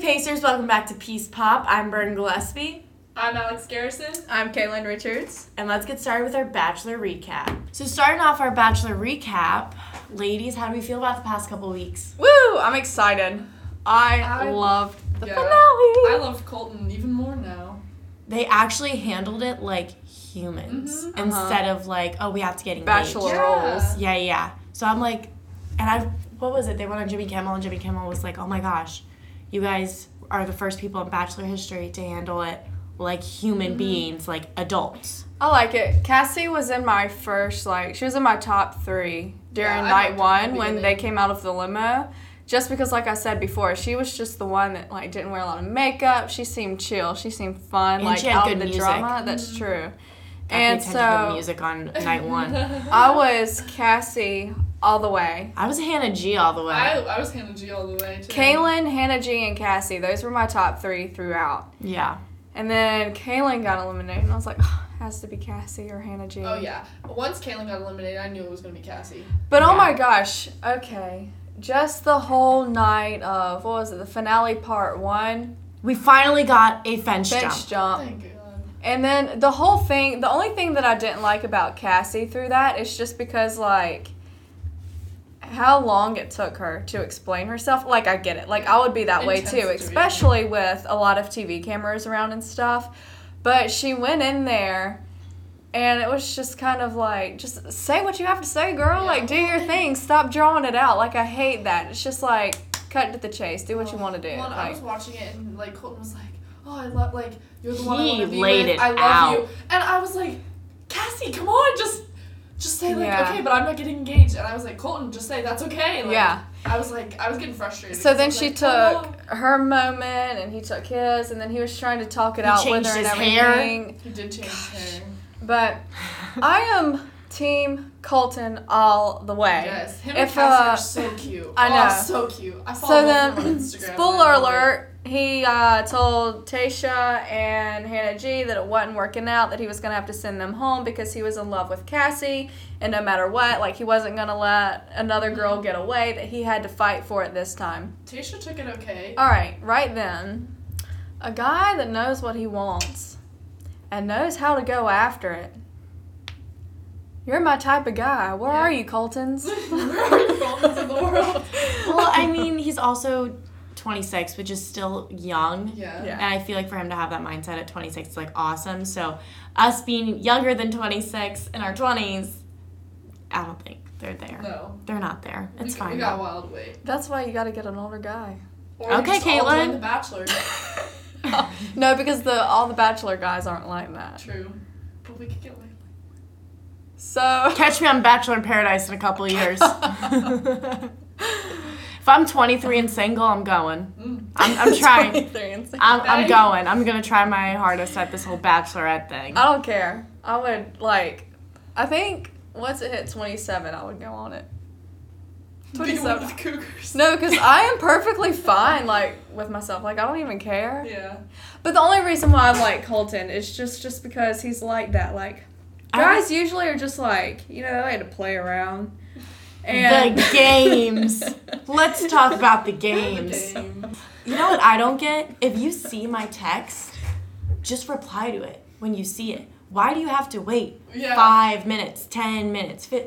Pacers, welcome back to Peace Pop. I'm Burton Gillespie, I'm Alex Garrison. I'm Kaylin Richards. and let's get started with our Bachelor recap. So, starting off our Bachelor recap, ladies, how do we feel about the past couple weeks? Woo! I'm excited. I, I- loved the yeah. finale. I love Colton even more now. They actually handled it like humans Mhm. instead of like, oh, we have to get engaged. Bachelor Yeah. roles. Yeah, yeah. So I'm like, and I, what was it? They went on Jimmy Kimmel, and Jimmy Kimmel was like, oh my gosh, you guys are the first people in Bachelor history to handle it like human mm. beings, like adults. Oh, I like it. Cassie was in my first, like, she was in my top three during Yeah, night one when they came out of the limo. Just because, like I said before, she was just the one that like didn't wear a lot of makeup. She seemed chill. She seemed fun. And like she had out good of the music. drama. That's true. I paid And attention to so music on night one. I was Cassie all the way. I was Hannah G all the way. I, I was Hannah G all the way too. Caelynn, Hannah G, and Cassie. Those were my top three throughout. yeah. And then Caelynn got eliminated, and I was like, oh, has to be Cassie or Hannah G. Oh yeah. Once Caelynn got eliminated, I knew it was gonna be Cassie. But oh my gosh, okay. Just the whole night of, what was it, the finale part one, We finally got a fence, bench jump. jump. Thank God. And then the whole thing, the only thing that I didn't like about Cassie through that is just because, like, how long it took her to explain herself. Like, I get it. Like, I would be that way too, especially with a lot of TV cameras around and stuff. But she went in there. And it was just kind of like, just say what you have to say, girl. Yeah. Like, do your thing. Stop drawing it out. Like, I hate that. It's just like, cut to the chase. Do what you want to do. Well, and I was watching it and like Colton was like, "Oh, I love like you're the one I He want to be laid with. it I love out. you." And I was like, "Cassie, come on, just just say like Yeah. okay, but I'm not getting engaged." And I was like, "Colton, just say that's okay." Like, Yeah. I was like, I was getting frustrated. So then she like, took "Oh, her moment, and he took his, and then he was trying to talk it He out with her and his hair. everything. He did change his hair. But I am Team Colton all the way. Yes, him If, and Cassie uh, are so cute. I Oh, know. so cute. I So follow then, both them on Instagram. spoiler love it. alert, he uh, told Tayshia and Hannah G that it wasn't working out, that he was going to have to send them home because he was in love with Cassie, and no matter what, like he wasn't going to let another girl get away, that he had to fight for it this time. Tayshia took it okay. All right, right then, a guy that knows what he wants and knows how to go after it. You're my type of guy. Where Yeah. are you, Coltons? Where are you going in the world? well, I mean, he's also 26, which is still young. Yeah. Yeah. And I feel like for him to have that mindset at 26 is like awesome. So, us being younger than 26 in our 20s, I don't think they're there. No. They're not there. It's we, fine. We got a though. while to wait. That's why you got to get an older guy. Or Okay, just all Caitlin. join The Bachelor. no, because the all the bachelor guys aren't like that. True. But we could get away. So Catch me on Bachelor in Paradise in a couple of years. If I'm 23 and single, I'm going. Mm. I'm, I'm trying. 23 and six. I'm, I'm going. I'm gonna try my hardest at this whole Bachelorette thing. I don't care. I would like. I think once it hit 27, I would go on it. Be one 27. the Cougars. No, because I am perfectly fine, like with myself. Like I don't even care. Yeah. But the only reason why I like Colton is just just because he's like that. Like I guys usually are just like you know they like to play around. And The games. Let's talk about the games. Game. You know what I don't get? If you see my text, just reply to it when you see it. Why do you have to wait Yeah. five minutes, ten minutes? Fi-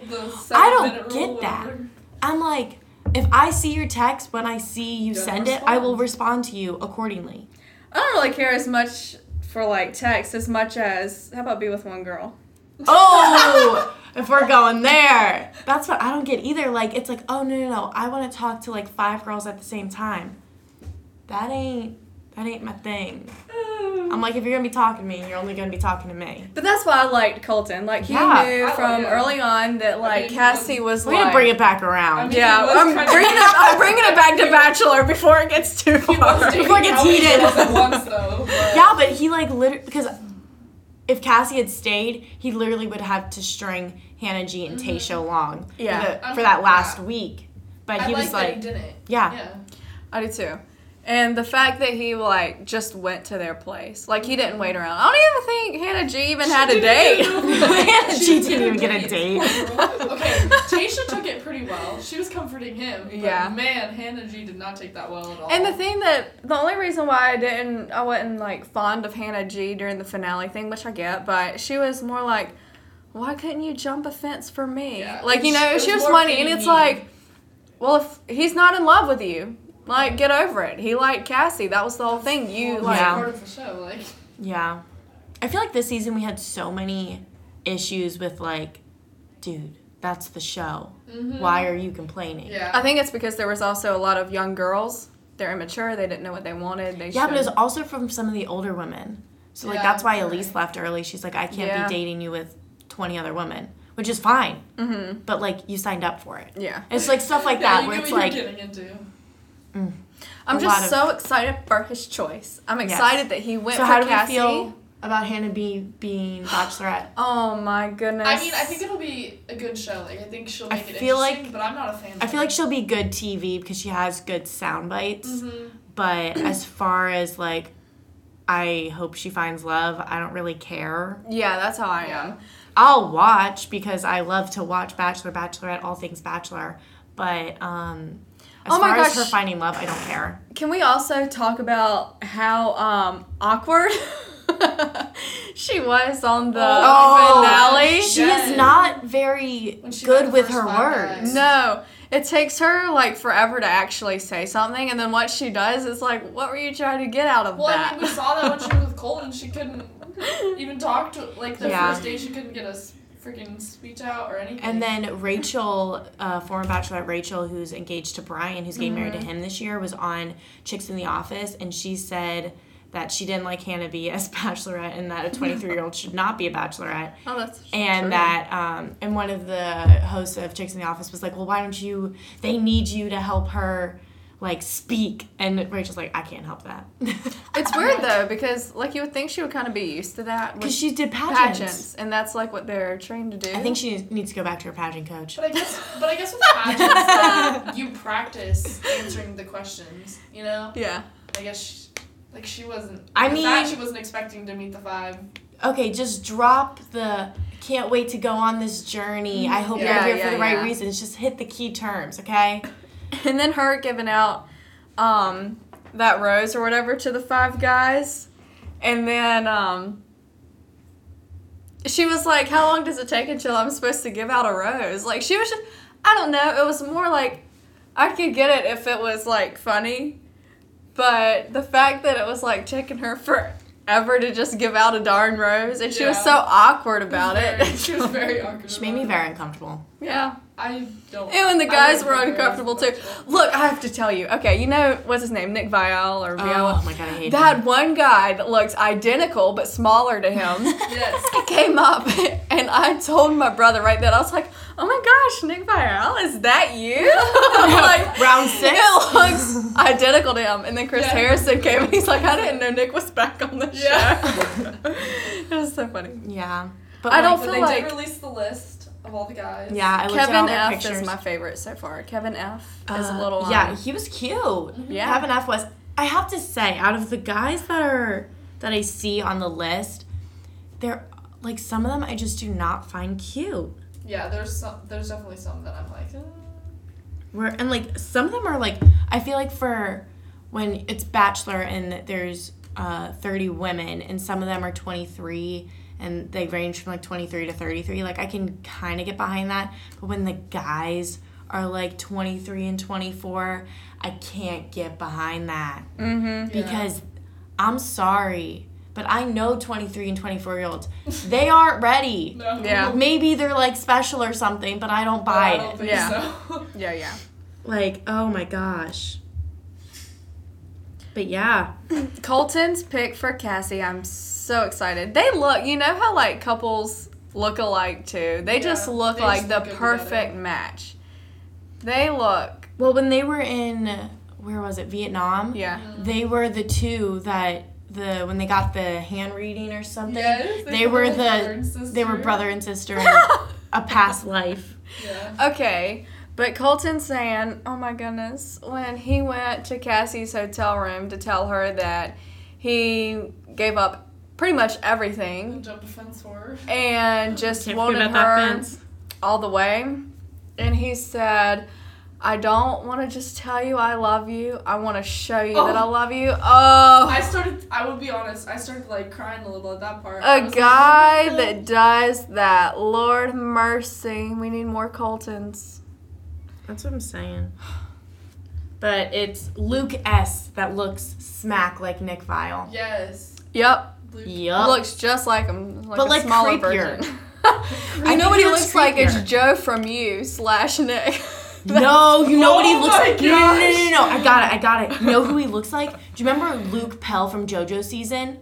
I don't get that. whatever. I'm like, if I see your text when I see you Don't send it, I will respond. respond to you accordingly. I don't really care as much for like text as much as how about be with one girl. Oh, if we're going there, that's what I don't get either. Like, it's like, oh no no no, I want to talk to like five girls at the same time. That ain't that ain't my thing. I'm like, if you're gonna be talking to me, you're only gonna be talking to me. But that's why I liked Colton. Like he Yeah. knew I- from early on that like mean, Cassie was like. We like. need to bring it back around. I mean, yeah, I'm bringing it. I'm bringing it back to Bachelor before it gets too far. was Before it gets heated. girls once, though, but- yeah, but he like literally because if Cassie had stayed, he literally would have to string Hannah G and mm-hmm. Tayshia Long Yeah. for, the, for that last that. week. But I he like was that like, he didn't. yeah. Yeah. I do too. And the fact that he like just went to their place, like he didn't mm-hmm. wait around. I don't even think Hannah G even had a date. she didn't even get a date. okay, Tayshia took it pretty well. She was comforting him. But Yeah. Man, Hannah G did not take that well at all. And the thing that the only reason why I didn't I wasn't like fond of Hannah G during the finale thing, which I get, but she was more like, why couldn't you jump a fence for me? Yeah, like you know, it was she was more funny, and it's like, well, if he's not in love with you, like get over it. He liked Cassie. That was the whole thing. You Well, like. Yeah. part of the show, like Yeah. I feel like this season we had so many issues with like, dude, that's the show. Mm-hmm. Why are you complaining? yeah. I think it's because there was also a lot of young girls. They're immature. They didn't know what they wanted. They Yeah, but it was also from some of the older women. So like Yeah, that's why right. Elyse left early. She's like, I can't Yeah. be dating you with twenty other women, which is fine. Mhm. But like you signed up for it. Yeah. It's like stuff like yeah, that you where knew it's what like you were getting into. I'm A just lot of- so excited for his choice. I'm Yes. excited that he went So for how do Cassie. we feel about Hannah B being bachelorette? Oh my goodness. I mean, I think it'll be a good show. Like I think she'll I make it feel interesting, like- but I'm not a fan. I of feel it. like she'll be good TV because she has good sound bites. Mhm. But as far as like, I hope she finds love. I don't really care. Yeah, that's how I Yeah. am. I'll watch because I love to watch Bachelor, Bachelorette, all things Bachelor. But um, as Oh my far as her finding love, I don't care. Can we also talk about how um awkward she was on the Oh, finale? She Yes. is not very good with her words. guys. No, it takes her like forever to actually say something, and then what she does is like, what were you trying to get out of Well, I that? mean, we saw that when she was with Colton. She couldn't even talk to like the Yeah. first day. She couldn't get a s- freaking speech out or anything. And then Rachel, uh, former Bachelorette Rachel, who's engaged to Bryan, who's getting married to him this year, was on Chicks in the Office, and she said that she didn't like Hannah B as Bachelorette, and that a 23 year old should not be a Bachelorette. oh, that's and true. that um, and one of the hosts of Chicks in the Office was like, well, why don't you? They need you to help her like speak, and Rachel's like, I can't help that It's weird though because like you would think she would kind of be used to that because she did pageants. pageants, and that's like what they're trained to do. I think she needs to go back to her pageant coach. But I guess, but I guess with pageants, like, you practice answering the questions. You know, Yeah. I guess, she, like she wasn't. I with that, mean- she wasn't expecting to meet the five. Okay, just drop the can't wait to go on this journey. I hope mm-hmm. Yeah, you're here for yeah, the right reasons. Just hit the key terms, okay? And then her giving out um that rose or whatever to the five guys. And then um she was like, How long does it take until I'm supposed to give out a rose? Like she was just I don't know, it was more like I could get it if it was like funny. But the fact that it was like taking her forever to just give out a darn rose and she was so awkward about Very- it. she was very awkward. She made me very uncomfortable. yeah. It. I don't. And when the guys were pick her as uncomfortable too. Look, I have to tell you. Okay, you know what's his name? Nick Viall or Viall. Oh my god, I hate that him. one guy that looks identical but smaller to him Yes. came up and I told my brother right then. I was like, "Oh my gosh, Nick Viall, is that you?" like Round six? It looks identical to him. And then Chris Yeah. Harrison came and he's like, "I didn't know Nick was back on the show." Yeah. show." it was so funny. Yeah. But I don't like, But feel they like- did release the list of all the guys. Yeah, I looked at all Kevin F pictures. is my favorite so far. Kevin F is a Uh, little yeah, um, he was cute. Yeah. Kevin F was. I have to say, out of the guys that are that I see on the list, they're like some of them I just do not find cute. Yeah, there's some. There's definitely some that I'm like. eh. Where and like some of them are like I feel like for when it's bachelor and there's uh 30 women and some of them are 23 and they range from like 23 to 33 like I can kind of get behind that but when the guys are like 23 and 24 I can't get behind that Mm-hmm. Yeah. because I'm sorry but I know 23 and 24 year olds they aren't ready No. Yeah. maybe they're like special or something but I don't But buy I it don't think Yeah. so. Yeah, yeah. like, oh my gosh. But yeah. Colton's pick for Cassie. I'm so excited. They look, you know how like couples look alike too. They just look they like just the look good perfect together. match. They look, Well, when they were in, where was it, Vietnam? yeah. Uh-huh. They were the two that, the when they got the hand reading or something. Yes, They were the- They were brother and sister in a past life. Yeah. Okay, But Colton saying, oh my goodness, when he went to Cassie's hotel room to tell her that he gave up pretty much everything Jump a fence for her. and just Can't wanted forget her all the way. And he said, I don't want to just tell you I love you. I want to show you that I Oh. love you. Oh, I started. I will be honest. I started like crying a little at that part. A was like, guy "Oh that does that. Lord mercy. We need more Coltons. That's what I'm saying. But it's Luke S that looks smack like Nick Viall. Yes. Yep. Yup. Looks just like him. Like But, a like, smaller creepier. version. I you know what he looks looks like? It's. Joe from you slash Nick. No, you know what he Oh looks like? No, no, no, no, no. I got it. I got it. You know who he looks like? Do you remember Luke Pell from JoJo season?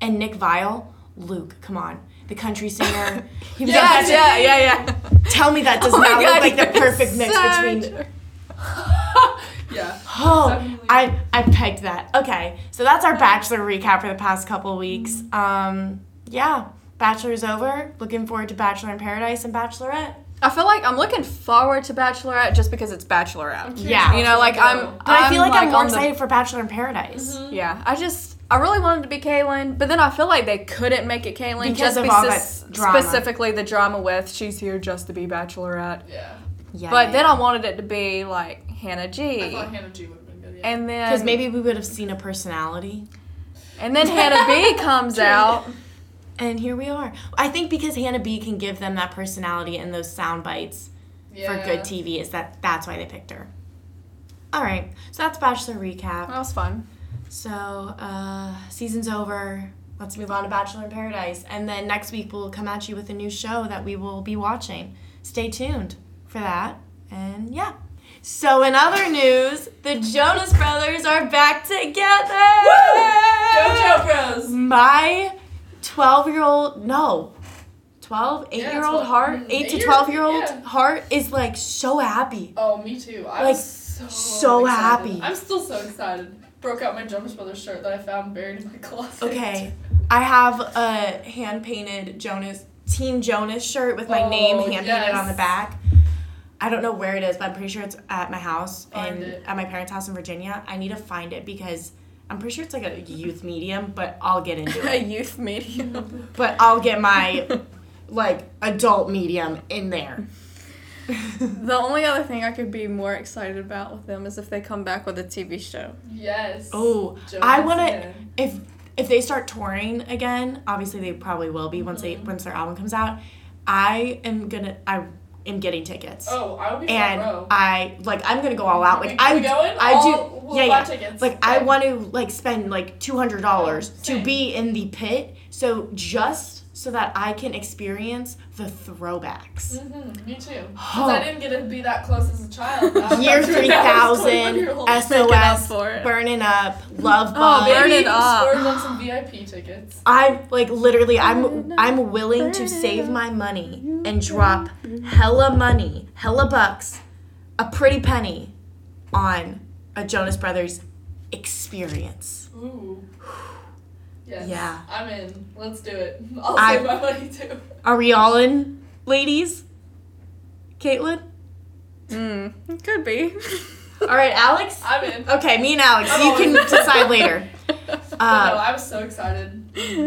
And Nick Viall? Luke, come on. The country singer. He was Yes, on- yeah, yeah, yeah. Tell me that does Oh not God, look like the perfect mix between. Yeah. Oh. I I pegged that. Okay, so that's our Bachelor recap for the past couple weeks. Um, yeah, Bachelor's over. Looking forward to Bachelor in Paradise and Bachelorette. I feel like I'm looking forward to Bachelorette just because it's Bachelorette. Yeah. You know, like I'm. But I feel like I'm, more on the- excited for Bachelor in Paradise. Yeah, I just I really wanted to be Caelynn, but then I feel like they couldn't make it Caelynn Because just of all because that drama. specifically the drama with she's here just to be Bachelorette. Yeah. Yeah, But then I wanted it to be like Hannah I G, thought Hannah G would have been good. Yeah. and then because maybe we would have seen a personality. and then Hannah B comes out. And here we are. I think because Hannah B can give them that personality and those sound bites yeah. for good TV is that that's why they picked her. All right, so that's Bachelor recap. That was fun. So, uh, season's over. Let's move on to Bachelor in Paradise. And then next week we'll come at you with a new show that we will be watching. Stay tuned for that. And yeah. So, in other news, the Jonas Brothers are back together. Go Joe Bros. My 12 year old, no, 12, 8 Yeah, year old 12, heart, mm, 8 to 12 year old yeah. heart is like so happy. Oh, me too. I Like, so so happy. I'm still so excited. Broke out my Jonas Brothers shirt that I found buried in my closet. Okay, I have a hand painted Jonas Team Jonas shirt with my Oh, name hand painted yes. on the back. I don't know where it is, but I'm pretty sure it's at my house Find and it. at my parents' house in Virginia. I need to find it because I'm pretty sure it's like a youth medium, but I'll get into it. A youth medium. but I'll get my like adult medium in there. the only other thing I could be more excited about with them is if they come back with a TV show. Yes. Oh, Jonas I want to if if they start touring again. Obviously, they probably will be once they mm-hmm. once their album comes out. I am gonna I am getting tickets. Oh, I would be front and row. I like I'm gonna go all out. Like I? I I'll- do we'll yeah buy yeah. tickets. Like I want to like spend like two hundred dollars to be in the pit. So just so that I can experience the throwbacks. Mhm, me too. 'Cause Oh. I didn't get to be that close as a child. Year about to be three that thousand, 21-year-old. Making up SOS, burning up, love Oh, bug. Burn Maybe it up. splurge on some VIP tickets. I'm like literally I'm I'm willing to save my money and drop hella money, hella bucks, a pretty penny on a Jonas Brothers experience. Ooh. Yes. Yeah. I'm in. Let's do it. I'll I- save my money too. Are we all in, ladies? Caitlin? Mm, could be. All right, Alex? I'm in. Okay, me and Alex. I'm You always- can decide later. But no, Uh, I was so excited.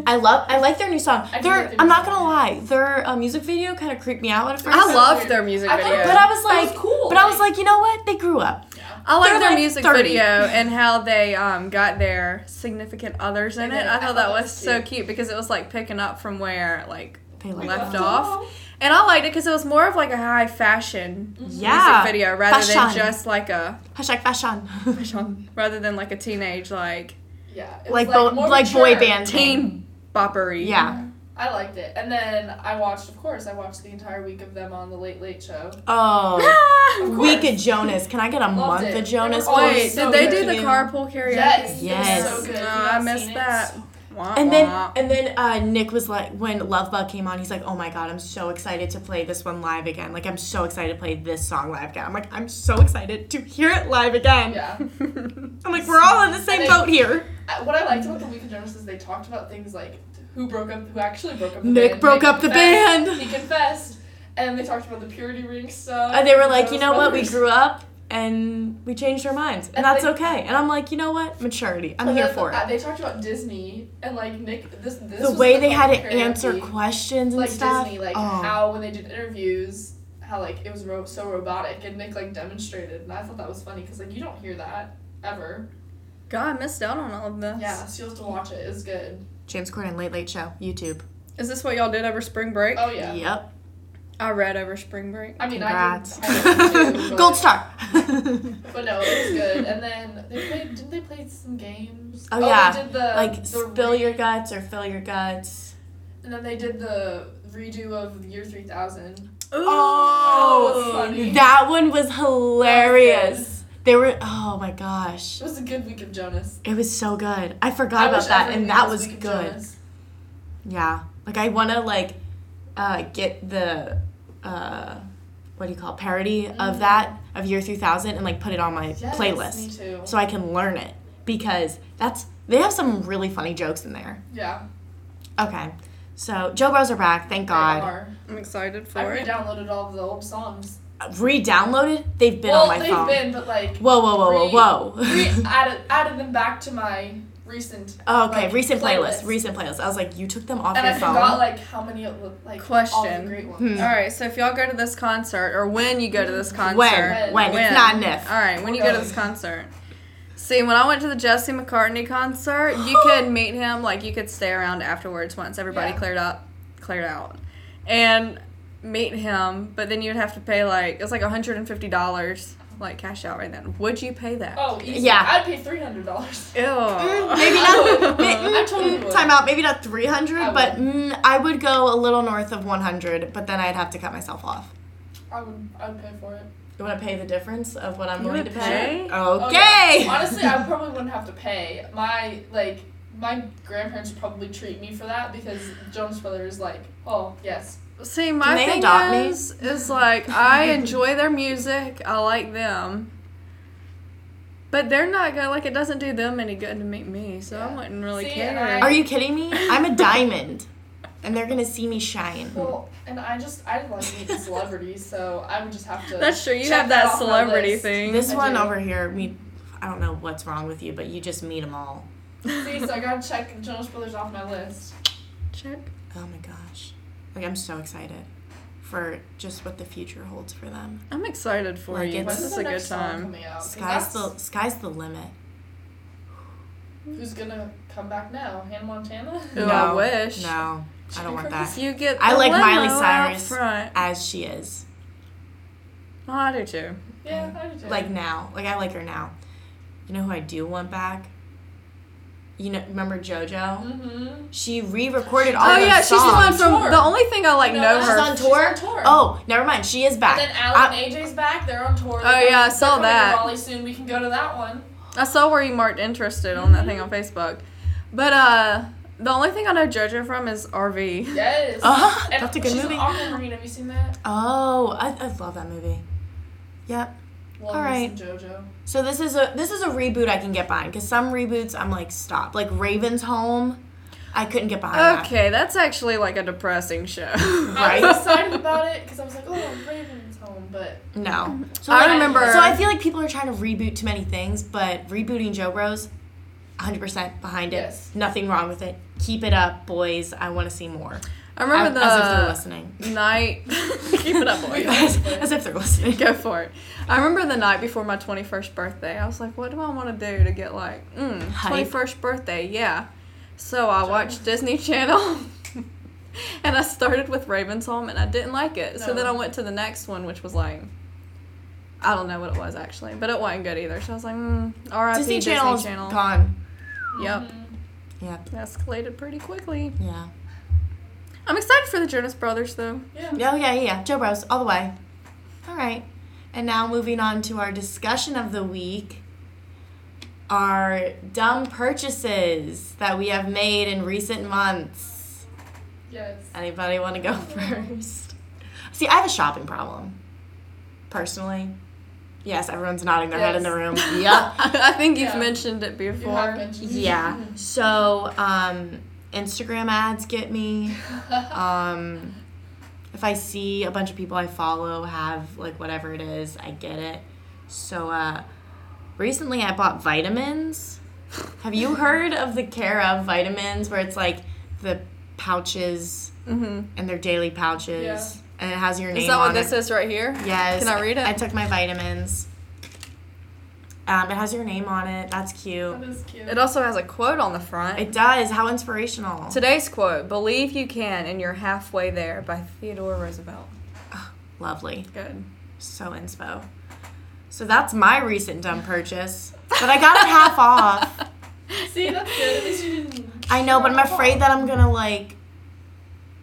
I love I like their new song. I do Their like their I'm not gonna lie, their uh, music video kind of creeped me out at first. I so love their music I thought- video. but I was It was like, cool, but I was like- like, you know what? They grew up. I like their like music 30. video and how they um, got their significant others in it. I thought that was so cute. because it was like picking up from where like They left off. And I liked it because it was more of like a high fashion Yeah. music video rather than just like a Hashtag fashion. rather than like a teenage like Yeah. was, like bo- like boy band teen boppery. Yeah. I liked it. And then I watched, of course, I watched the entire week of them on the Late Late Show. Oh, Of week of Jonas. Can I get a Loved month it. of Jonas? They were Wait, so did they good. do the carpool karaoke? Yes. Yes. It was so good. No, I missed that. Wah, And then and then uh, Nick was like when Love Bug came on, he's like, Oh my god, I'm so excited to play this one live again. Like I'm so excited to play this song live again. I'm like, I'm so excited to hear it live again. Yeah. I'm like, we're all in the same And boat here. Uh, What I liked about the Week of Jonas is they talked about things like who broke up, who actually broke up the Nick band. broke up the band. He confessed. And they talked about the purity ring stuff. And they were like, you know what? We grew up and we changed our minds, and, And that's they- okay. And I'm like, you know what? Maturity. I'm here for uh, it. They talked about Disney and like Nick. This this The was way the they had to answer questions and like stuff. Disney, like oh. how when they did interviews, how like it was ro- so robotic, and Nick like demonstrated, and I thought that was funny because like you don't hear that ever. God, I missed out on all of this. Yeah, so you have to watch it. It's good. James Corden, Late Late Show, YouTube. Is this what y'all did over spring break? Oh yeah. Yep. I read over spring break. I mean, Congrats. I did. I did too, Gold star. But no, it was good. And then they played. Didn't they play some games? Oh, oh yeah. They did the like the spill re- your guts or fill your guts. And then they did the redo of Year Three Thousand. Oh, that's funny. that one was hilarious. They were. Oh my gosh. It was a good week of Jonas. It was so good. I forgot I about that, and that was was week of good. Yeah. Like I want to like uh, get the uh, what do you call it? parody of Mhm. that of year 3000 and like put it on my Yes, playlist Me too. so I can learn it because that's they have some really funny jokes in there. Yeah. Okay. So Joe Bros are back, thank they God. are. I'm excited for I for it. re-downloaded all of the old songs. Re-downloaded? They've been well, on my phone. they've phone. been, but like Whoa, whoa, whoa, whoa, whoa. re added added them back to my recent. oh, okay, like, recent playlist. playlist. Recent playlist. I was like, you took them off And your I phone. forgot like how many of the like all Question. the great ones. Hmm. All right, so if y'all go to this concert, or when you go to this concert, when? When? It's not an if. All right, when you go to this concert. See, when I went to the Jesse McCartney concert, you could meet him. Like you could stay around afterwards once everybody Yeah. cleared up, cleared out, and meet him. But then you'd have to pay like it was like hundred and fifty dollars, like cash out right then. Would you pay that? Oh, easy. Yeah. I'd pay three hundred dollars. Ew. Mm, maybe not. would. ma- I mm, totally mm, time out. Maybe not 300, I but mm, I would go a little north of 100, but then I'd have to cut myself off. I would. I would pay for it. You want to pay the difference of what I'm You willing would to pay? pay? Oh, Okay. Honestly, I probably wouldn't have to pay. My like my grandparents would probably treat me for that because Jonas Brothers like, oh yes. See, my they thing adopt me? is, is like I enjoy their music. I like them. But they're not gonna like it doesn't do them any good to meet me, so I wouldn't really See, care. I- Are you kidding me? I'm a diamond, and they're gonna see me shine. Well, and I just I like meeting celebrities, so I would just have to. That's true. You have that celebrity thing. This I one do. over here, me, I don't know what's wrong with you, but you just meet them all. See, so I gotta check Jonas Brothers off my list. Check. Oh my gosh, like I'm so excited for just what the future holds for them. I'm excited for Like, you. This is a good time. coming Sky's the sky's the limit. Who's gonna come back now? Hannah Montana? Ooh, no, I wish. No, I don't want that. You get. I like Miley Cyrus. As she is, Oh, I do too. Yeah, I do too. like now, like I like her now. You know who I do want back? You know, remember JoJo? Mm-hmm. She re-recorded all Oh those yeah, she's the songs. one from. tour. The only thing I like No, know she's her. on She's tour? on tour. Oh, never mind. She is back. And then Alan I- and AJ's back. They're on tour. Oh, They're yeah, I saw that. To Raleigh soon. We can go to that one. I saw where you marked interested on that thing on Facebook, but uh, the only thing I know JoJo from is RV. Yes. Uh-huh. And That's a good she's movie. Aquamarine. Have you seen that? Oh, I, I love that movie. Yep. Love All me right. some JoJo. So this is a this is a reboot I can get behind because some reboots I'm like stop like Raven's Home, I couldn't get behind that. Okay, that's actually like a depressing show. I Right? was excited about it because I was like, oh, Raven's home, but No. So I like, remember- So I feel like people are trying to reboot too many things, but rebooting Joe Bros, 100% behind it. Yes. Nothing wrong with it. Keep it up, boys. I want to see more. I remember as, as if they're the listening. night. Keep it up, boys. as, as if they're listening. Go for it. I remember the night before my 21st birthday. I was like, what do I want to do to get like, mm, Hype. 21st birthday? Yeah. So I watched Disney Channel. and I started with Raven's Home and I didn't like it. So then I went to the next one, which was like, I don't know what it was actually, but it wasn't good either. So I was like, mm, RIP Disney, Disney, Channel gone. Yep. Mhm. Yep. Escalated pretty quickly. Yeah. I'm excited for the Jonas Brothers though. Yeah. Oh, yeah, yeah, yeah. Joe Bros, all the way. All right. And now moving on to our discussion of the week. Our dumb purchases that we have made in recent months. Yes. Anybody want to go first? See, I have a shopping problem. Personally. Yes, everyone's nodding their head in the room. Yep. I think you've Yeah. mentioned it You before. have mentioned Yeah. So, um, Instagram ads get me. Um, if I see a bunch of people I follow have like whatever it is, I get it. So uh recently I bought vitamins. Have you heard of the Care of vitamins where it's like the pouches Mm-hmm. and they're daily pouches Yeah. and it has your name Is that what this is right here? Yes. Can I read it? I took my vitamins. Um, it has your name on it. That's cute. That is cute. It also has a quote on the front. It does. How inspirational. Today's quote: "Believe you can, and you're halfway there." By Theodore Roosevelt. Lovely. Good. So inspo. So that's my recent dumb purchase. But I got it half off. See, that's good. At least you didn't. I know, but I'm afraid that I'm gonna like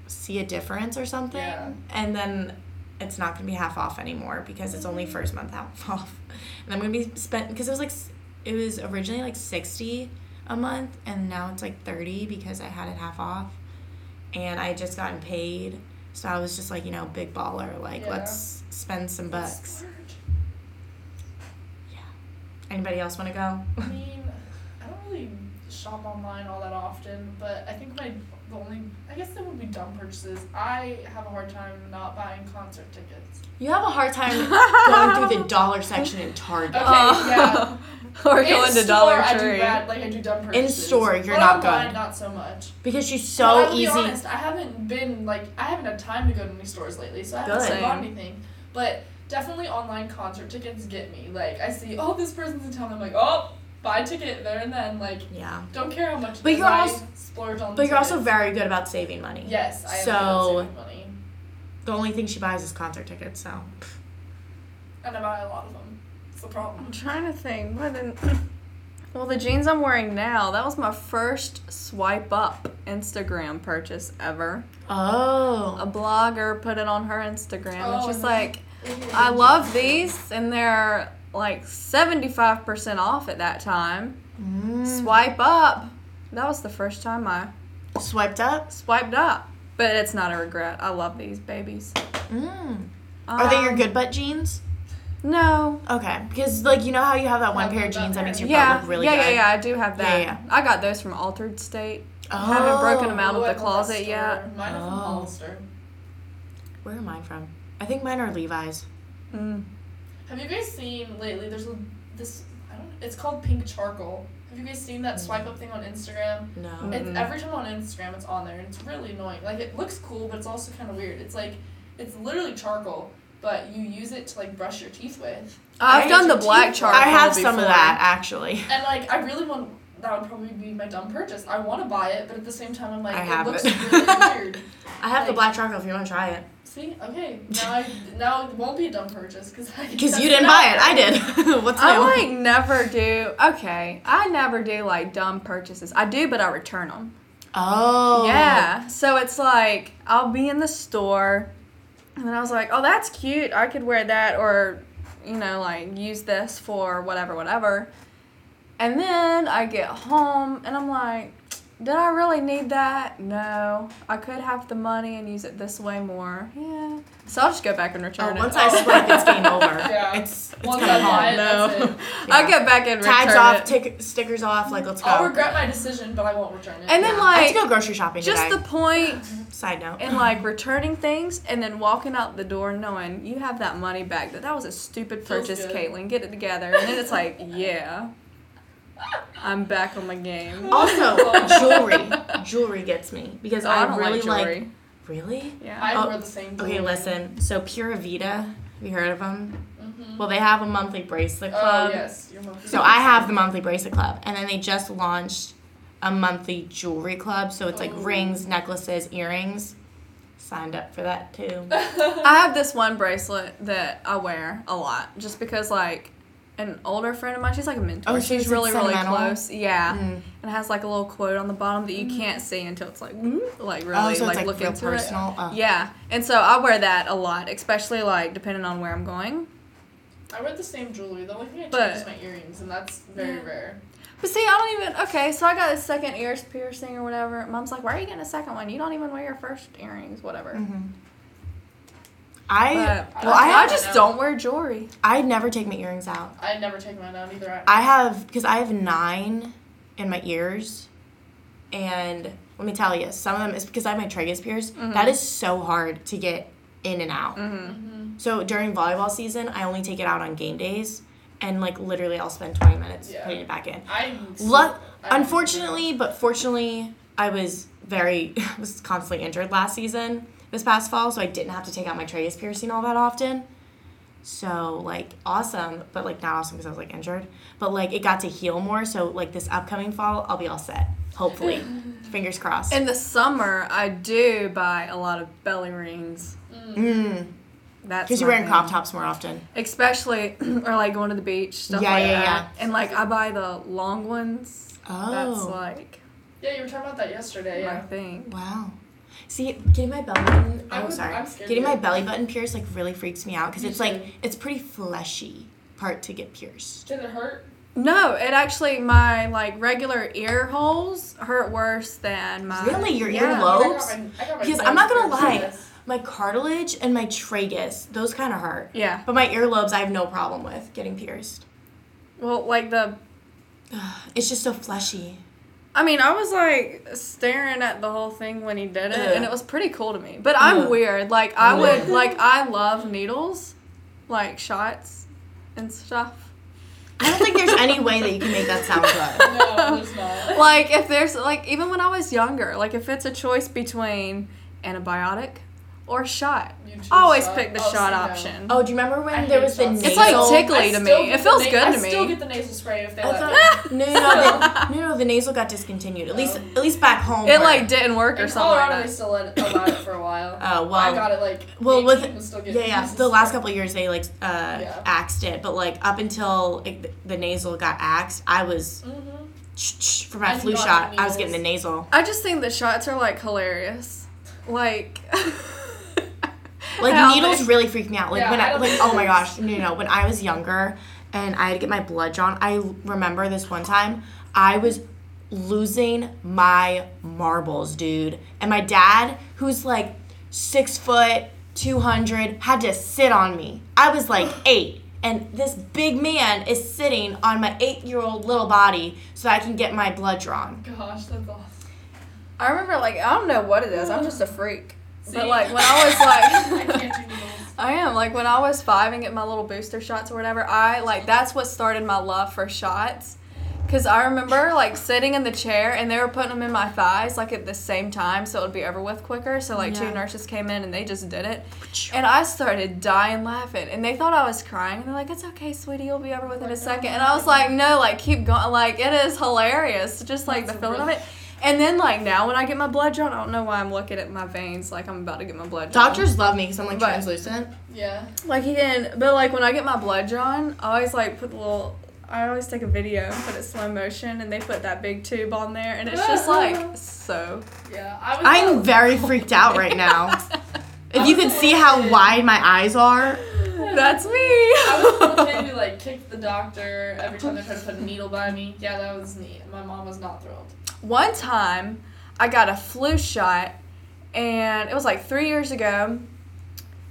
see a difference or something. Yeah. And then it's not gonna be half off anymore because it's only first month half off. And I'm gonna be spent because it was like it was originally like sixty a month and now it's like thirty because I had it half off. And I just gotten paid. So I was just like, you know, big baller, like Yeah. let's spend some bucks. smart. Anybody else wanna go? I mean, I don't really shop online all that often, but I think my the only I guess there would be dumb purchases. I have a hard time not buying concert tickets. You have a hard time going through the dollar section in Target. Okay, Oh. yeah. We're In going to store, Dollar I do bad, like I do dumb purchases. In store, you're But not online, good. Not so much. Because she's But so I'll be easy. honest, I haven't been like I haven't had time to go to any stores lately, so I haven't Good. bought anything. But definitely online concert tickets get me. Like I see, oh, this person's in town. I'm like, oh, buy a ticket there and then. Like, Yeah. don't care how much. But you're also- splurge on. But you're also very good about saving money. Yes, I am So- good saving money, The only thing she buys is concert tickets, so. and I buy a lot of them. It's the problem. I'm trying to think. What did Well, the jeans I'm wearing now, that was my first swipe up Instagram purchase ever. Oh. A blogger put it on her Instagram and Oh, she's and like, I love these and they're like 75% off at that time. Mm. Swipe up. That was the first time I Swiped up? swiped up. But it's not a regret. I love these babies. Mm. Are they your Um, good butt jeans? No. Okay. Because, like, you know how you have that one pair of jeans that pair. makes your Yeah, butt look really yeah, good? yeah, yeah. I do have Yeah, that. yeah. yeah. I got those from Altar'd State. Oh. Haven't broken them out of the closet store. yet. Mine are from Oh. Hollister. Where are mine from? I think mine are Levi's. Mm. Have you guys seen lately? There's a, this. I don't. It's called pink charcoal. Have you guys seen that mm. swipe up thing on Instagram? No. It's Mm-mm. every time on Instagram, it's on there, and it's really annoying. Like it looks cool, but it's also kind of weird. It's like it's literally charcoal, but you use it to like brush your teeth with. I've done the black teeth. charcoal I have some of that, actually. And like I really want. That would probably be my dumb purchase. I want to buy it, but at the same time, I'm like, I it have looks it. really weird. I have the black charcoal if you want to try it. See, okay, now I now it won't be a dumb purchase because Because you didn't buy it. I did. What's I like never do. Okay, I never do like dumb purchases. I do, but I return them. Oh. Yeah. So it's like I'll be in the store, and then I was like, "Oh, that's cute. I could wear that, or you know, like use this for whatever, whatever." And then I get home, and I'm like, "Did I really need that? No. I could have the money and use it this way more. Yeah. So I'll just go back and Oh, it. once it. I swipe, it's game over. Yeah. It's, it's Once kind I of buy hard. it, that's No. it. I'll get back and return Tags off, tick, stickers off, like let's go. I'll regret my decision, but I won't return it. And then Yeah. I have like to go grocery shopping just today. the point Side note. and like returning things and then walking out the door knowing you have that money back that that was a stupid Feels purchase good. caitlin get it together and then it's like yeah i'm back on my game Also, jewelry. Jewelry gets me because Oh, I, I don't really like like. Really? yeah I Oh, wear the same. Okay, listen. So Pura Vida, have you heard of them? Mhm. Well, they have a monthly bracelet club. Oh yes, you're monthly So I have the monthly bracelet club, and then they just launched a monthly jewelry club. So it's like Oh. rings, necklaces, earrings. Signed up for that too. i have this one bracelet that i wear a lot just because like an older friend of mine she's like a mentor Oh, so she's really really close yeah Mm. and has like a little quote on the bottom that you can't see until it's like mm, like really oh, so like, it's like look real into personal. Oh. it yeah and so i wear that a lot especially like depending on where i'm going I wear the same jewelry. The only thing I change But- is my earrings, and that's very Yeah. rare. But see, I don't even. Okay, so I got a second ear piercing or whatever. Mom's like, "Why are you getting a second one? You don't even wear your first earrings, whatever." Mhm. I But well, I, I have, just don't wear jewelry. I never take my earrings out. I never take mine out either. I have because I have nine in my ears, and let me tell you, some of them is because I have my tragus pierced. Mhm. That is so hard to get in and out. Mm-hmm. So during volleyball season, I only take it out on game days, and like literally, I'll spend twenty minutes Yeah. putting it back in. I. Lu- I- unfortunately, but fortunately, I was very was constantly injured last season, this past fall, so I didn't have to take out my tragus piercing all that often. So like awesome, but like not awesome because I was like injured. But like it got to heal more, so like this upcoming fall, I'll be all set. Hopefully, fingers crossed. In the summer, I do buy a lot of belly rings. Mm, That's because you're wearing thing. crop tops more often. especially or like going to the beach stuff Yeah, like yeah, that. And like I buy the long ones. Oh, That's like Yeah, you were talking about that yesterday. my Yeah. thing. Wow. See, getting my belly button. I Oh, would- sorry. I'm scared Getting my get- belly button pierced like really freaks me out because Me it's like it's pretty fleshy part to get pierced. Did it hurt? No, it actually my like regular ear holes hurt worse than my Really? Your yeah. earlobe? Lobes? got my- I got my Because I'm not gonna lie, yes. my cartilage and my tragus, those kind of hurt. Yeah. But my earlobes, I have no problem with getting pierced. Well, like the It's just so fleshy. I mean, I was like staring at the whole thing when he did it, Ugh. and it was pretty cool to me. But I'm Ugh. weird. Like I Ugh. would like I love needles, like shots and stuff. I don't think there's any way that you can make that sound good. No, there's not. like if there's like even when I was younger, like if it's a choice between antibiotic or shot, I always shot. pick the Oh, shot see, no. option. Oh, do you remember when hate there was the shots. nasal? It's like tickly to me. It feels na- good I to me. I still get the nasal spray if they let thought- me. no, no, no, the, no, no, the nasal got discontinued. At least, at least back home. It like didn't work or something Colorado, like they still let it, allowed it for a while. Oh well. I got it like. Well, with and still getting yeah, yeah, the last spray. couple years they like uh, Yeah. axed it, but like up until like, the nasal got axed, I was Mhm. for my I flu shot. I was getting the nasal. I just think the shots are like hilarious. Like Like how needles they- really freak me out. Like Yeah, when I I, like oh my it gosh, no no. When I was younger and I had to get my blood drawn, I remember this one time I was losing my marbles, dude. And my dad, who's like six foot, two hundred, had to sit on me. I was like eight. And this big man is sitting on my eight year old little body so I can get my blood drawn. Gosh, that's awesome. I remember like I don't know what it is. I'm just a freak. See? But like when I was like I can't do. I am like when I was five and get my little booster shots or whatever. I like that's what started my love for shots. Cause I remember like sitting in the chair and they were putting them in my thighs like at the same time so it would be over with quicker. So like Yeah. two nurses came in and they just did it, and I started dying laughing and they thought I was crying and they're like, "It's okay, sweetie, you'll be over with in a second. And I was like, "No, like keep going. Like it is hilarious, just like That's the feeling of it." And then like now when I get my blood drawn, I don't know why I'm looking at my veins like I'm about to get my blood drawn. Doctors love me because I'm like But- translucent. Yeah. Like he didn't, but like when I get my blood drawn, I always like put the little. I always take a video and put it slow motion, and they put that big tube on there, and it's just like so. Yeah. I was. I'm very freaked out right now. If you could see how wide my eyes are. That's me. I was the kid who like kicked the doctor every time they tried to put a needle by me. Yeah, that was neat. My mom was not thrilled. One time, I got a flu shot, and it was like three years ago.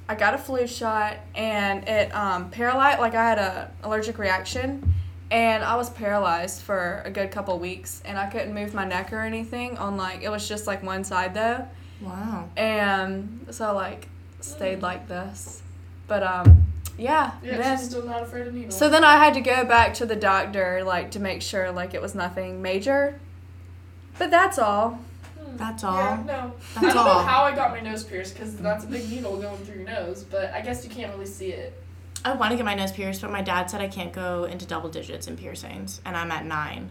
I got a flu shot, and it um, paralyzed. Like I had a allergic reaction, and I was paralyzed for a good couple weeks, and I couldn't move my neck or anything. On like it was just like one side though. Wow. and so I like stayed like this but um yeah, Yeah, then, she's still not afraid of needles. so then I had to go back to the doctor like to make sure like it was nothing major but that's all Hmm. That's Yeah, all. no. I That's don't know all. how I got my nose pierced because that's a big needle going through your nose, but I guess you can't really see it. I want to get my nose pierced, but my dad said I can't go into double digits in piercings, and I'm at nine.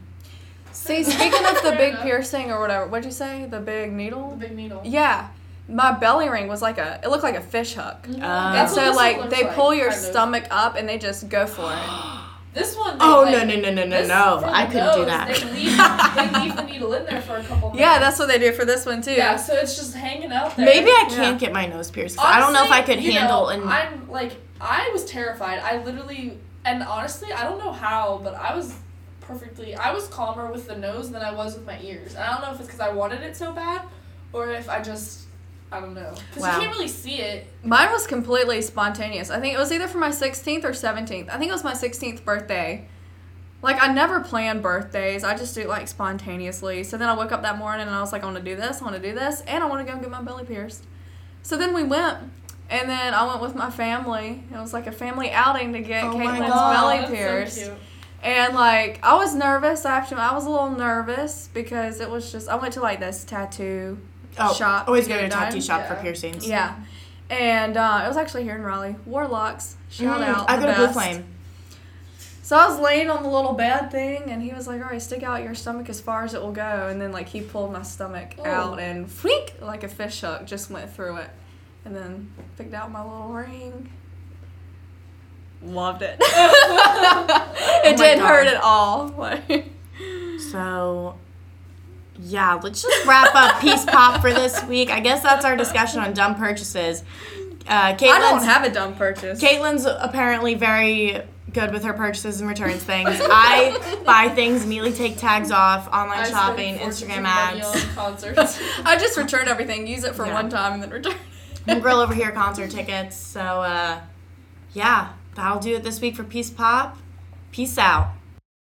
see speaking of the Fair big enough. piercing or whatever what'd you say the big needle? The big needle. yeah my belly ring was like a it looked like a fish hook Mhm. Uh, and That's what so this one like looks they pull your kind of. stomach up and they just go for it This one. They, Oh like, no no no no no no! I couldn't do that. They leave, they leave the needle in there for a couple minutes. yeah that's what they do for this one too Yeah, so it's just hanging out there. Maybe I can't get my nose pierced. 'cause I don't know if I could handle know, and I'm like, I was terrified. I literally, and honestly, I don't know how, but I was perfectly. I was calmer with the nose than I was with my ears. And I don't know if it's because I wanted it so bad, or if I just, I don't know, because Wow. you can't really see it. Mine was completely spontaneous. I think it was either for my 16th or 17th. I think it was my 16th birthday. Like, I never plan birthdays. I just do it, like, spontaneously. So then I woke up that morning and I was like, I want to do this, I want to do this, and I want to go and get my belly pierced. So then we went, And then I went with my family. It was like a family outing to get Oh Caitlin's belly That's so pierced. And like I was nervous after I was a little nervous because it was just I went to like this tattoo Oh, shop. always go to a tattoo shop for piercings. Yeah. And uh, it was actually here in Raleigh. Warlocks. Shout Mm, out. I the go to Blue. Flame. So I was laying on the little bed thing, and he was like, "All right, stick out your stomach as far as it will go." And then like he pulled my stomach Oh. out, and flick, like a fish hook, just went through it, and then picked out my little ring. Loved it. it Oh didn't hurt at all. Like, So, yeah, let's just wrap up Peace Pop for this week. I guess that's our discussion on dumb purchases. Uh, I don't have a dumb purchase. Caitlin's apparently very good with her purchases and returns things. I buy things, immediately take tags off, online I shopping, Instagram ads. concerts. I just return everything, use it for Yeah. one time, and then return. and Grill over here concert tickets. So, uh, yeah, that'll do it this week for Peace Pop. Peace out.